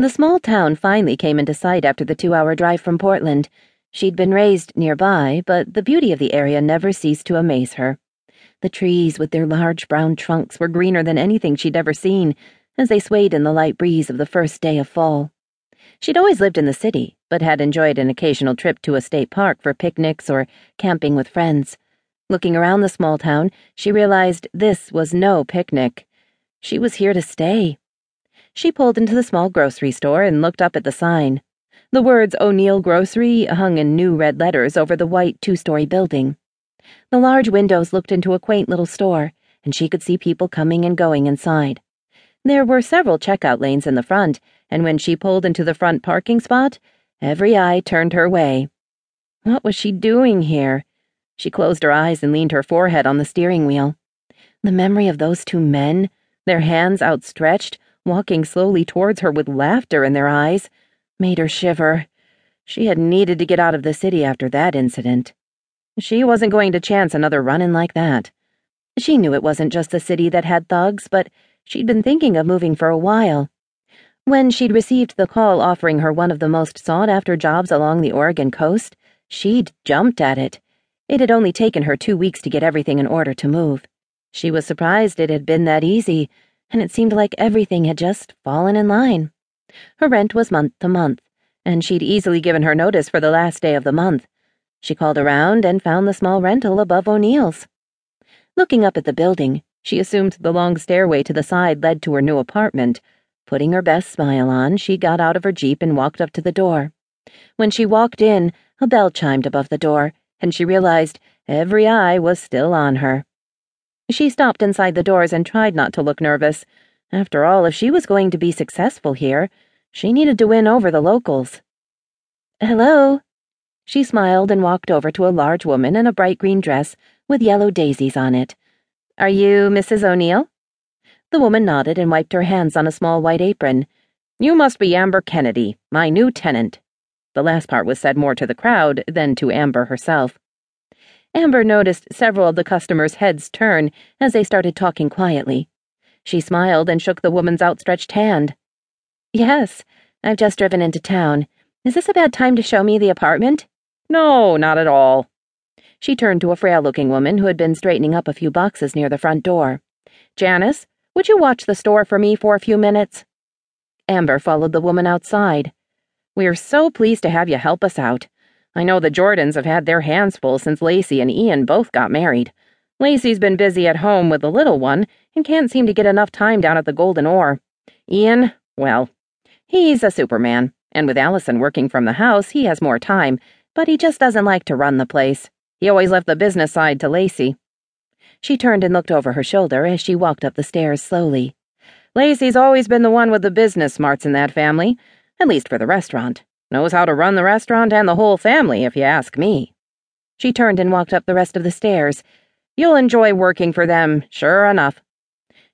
The small town finally came into sight after the two hour drive from Portland. She'd been raised nearby, but the beauty of the area never ceased to amaze her. The trees, with their large brown trunks, were greener than anything she'd ever seen as they swayed in the light breeze of the first day of fall. She'd always lived in the city, but had enjoyed an occasional trip to a state park for picnics or camping with friends. Looking around the small town, she realized this was no picnic. She was here to stay. She pulled into the small grocery store and looked up at the sign. The words O'Neill Grocery hung in new red letters over the white two story building. The large windows looked into a quaint little store, and she could see people coming and going inside. There were several checkout lanes in the front, and when she pulled into the front parking spot, every eye turned her way. What was she doing here? She closed her eyes and leaned her forehead on the steering wheel. The memory of those two men, their hands outstretched, walking slowly towards her with laughter in their eyes, made her shiver. She had needed to get out of the city after that incident. She wasn't going to chance another run in like that. She knew it wasn't just the city that had thugs, but she'd been thinking of moving for a while. When she'd received the call offering her one of the most sought after jobs along the Oregon coast, she'd jumped at it. It had only taken her two weeks to get everything in order to move. She was surprised it had been that easy and it seemed like everything had just fallen in line. Her rent was month to month, and she'd easily given her notice for the last day of the month. She called around and found the small rental above O'Neill's. Looking up at the building, she assumed the long stairway to the side led to her new apartment. Putting her best smile on, she got out of her Jeep and walked up to the door. When she walked in, a bell chimed above the door, and she realized every eye was still on her. She stopped inside the doors and tried not to look nervous. After all, if she was going to be successful here, she needed to win over the locals. Hello. She smiled and walked over to a large woman in a bright green dress with yellow daisies on it. Are you Mrs. O'Neill? The woman nodded and wiped her hands on a small white apron. You must be Amber Kennedy, my new tenant. The last part was said more to the crowd than to Amber herself. Amber noticed several of the customers' heads turn as they started talking quietly. She smiled and shook the woman's outstretched hand. Yes, I've just driven into town. Is this a bad time to show me the apartment? No, not at all. She turned to a frail looking woman who had been straightening up a few boxes near the front door. Janice, would you watch the store for me for a few minutes? Amber followed the woman outside. We're so pleased to have you help us out. I know the Jordans have had their hands full since Lacey and Ian both got married. Lacey's been busy at home with the little one and can't seem to get enough time down at the Golden Oar. Ian, well, he's a superman, and with Allison working from the house, he has more time, but he just doesn't like to run the place. He always left the business side to Lacey. She turned and looked over her shoulder as she walked up the stairs slowly. Lacey's always been the one with the business smarts in that family, at least for the restaurant. Knows how to run the restaurant and the whole family, if you ask me. She turned and walked up the rest of the stairs. You'll enjoy working for them, sure enough.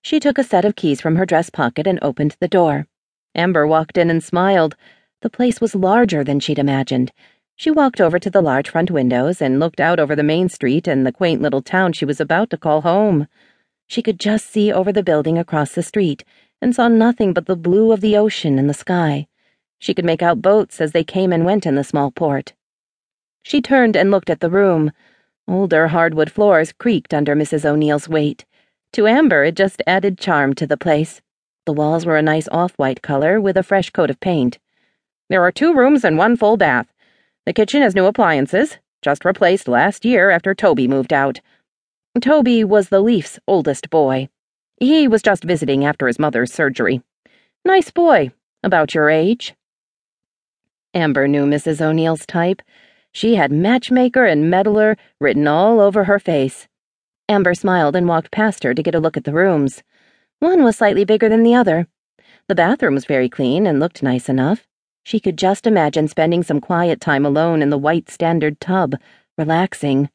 She took a set of keys from her dress pocket and opened the door. Amber walked in and smiled. The place was larger than she'd imagined. She walked over to the large front windows and looked out over the main street and the quaint little town she was about to call home. She could just see over the building across the street and saw nothing but the blue of the ocean and the sky. She could make out boats as they came and went in the small port. She turned and looked at the room. Older hardwood floors creaked under Mrs. O'Neill's weight. To Amber, it just added charm to the place. The walls were a nice off white color with a fresh coat of paint. There are two rooms and one full bath. The kitchen has new appliances, just replaced last year after Toby moved out. Toby was the Leaf's oldest boy. He was just visiting after his mother's surgery. Nice boy, about your age. Amber knew Mrs. O'Neill's type. She had matchmaker and meddler written all over her face. Amber smiled and walked past her to get a look at the rooms. One was slightly bigger than the other. The bathroom was very clean and looked nice enough. She could just imagine spending some quiet time alone in the white standard tub, relaxing.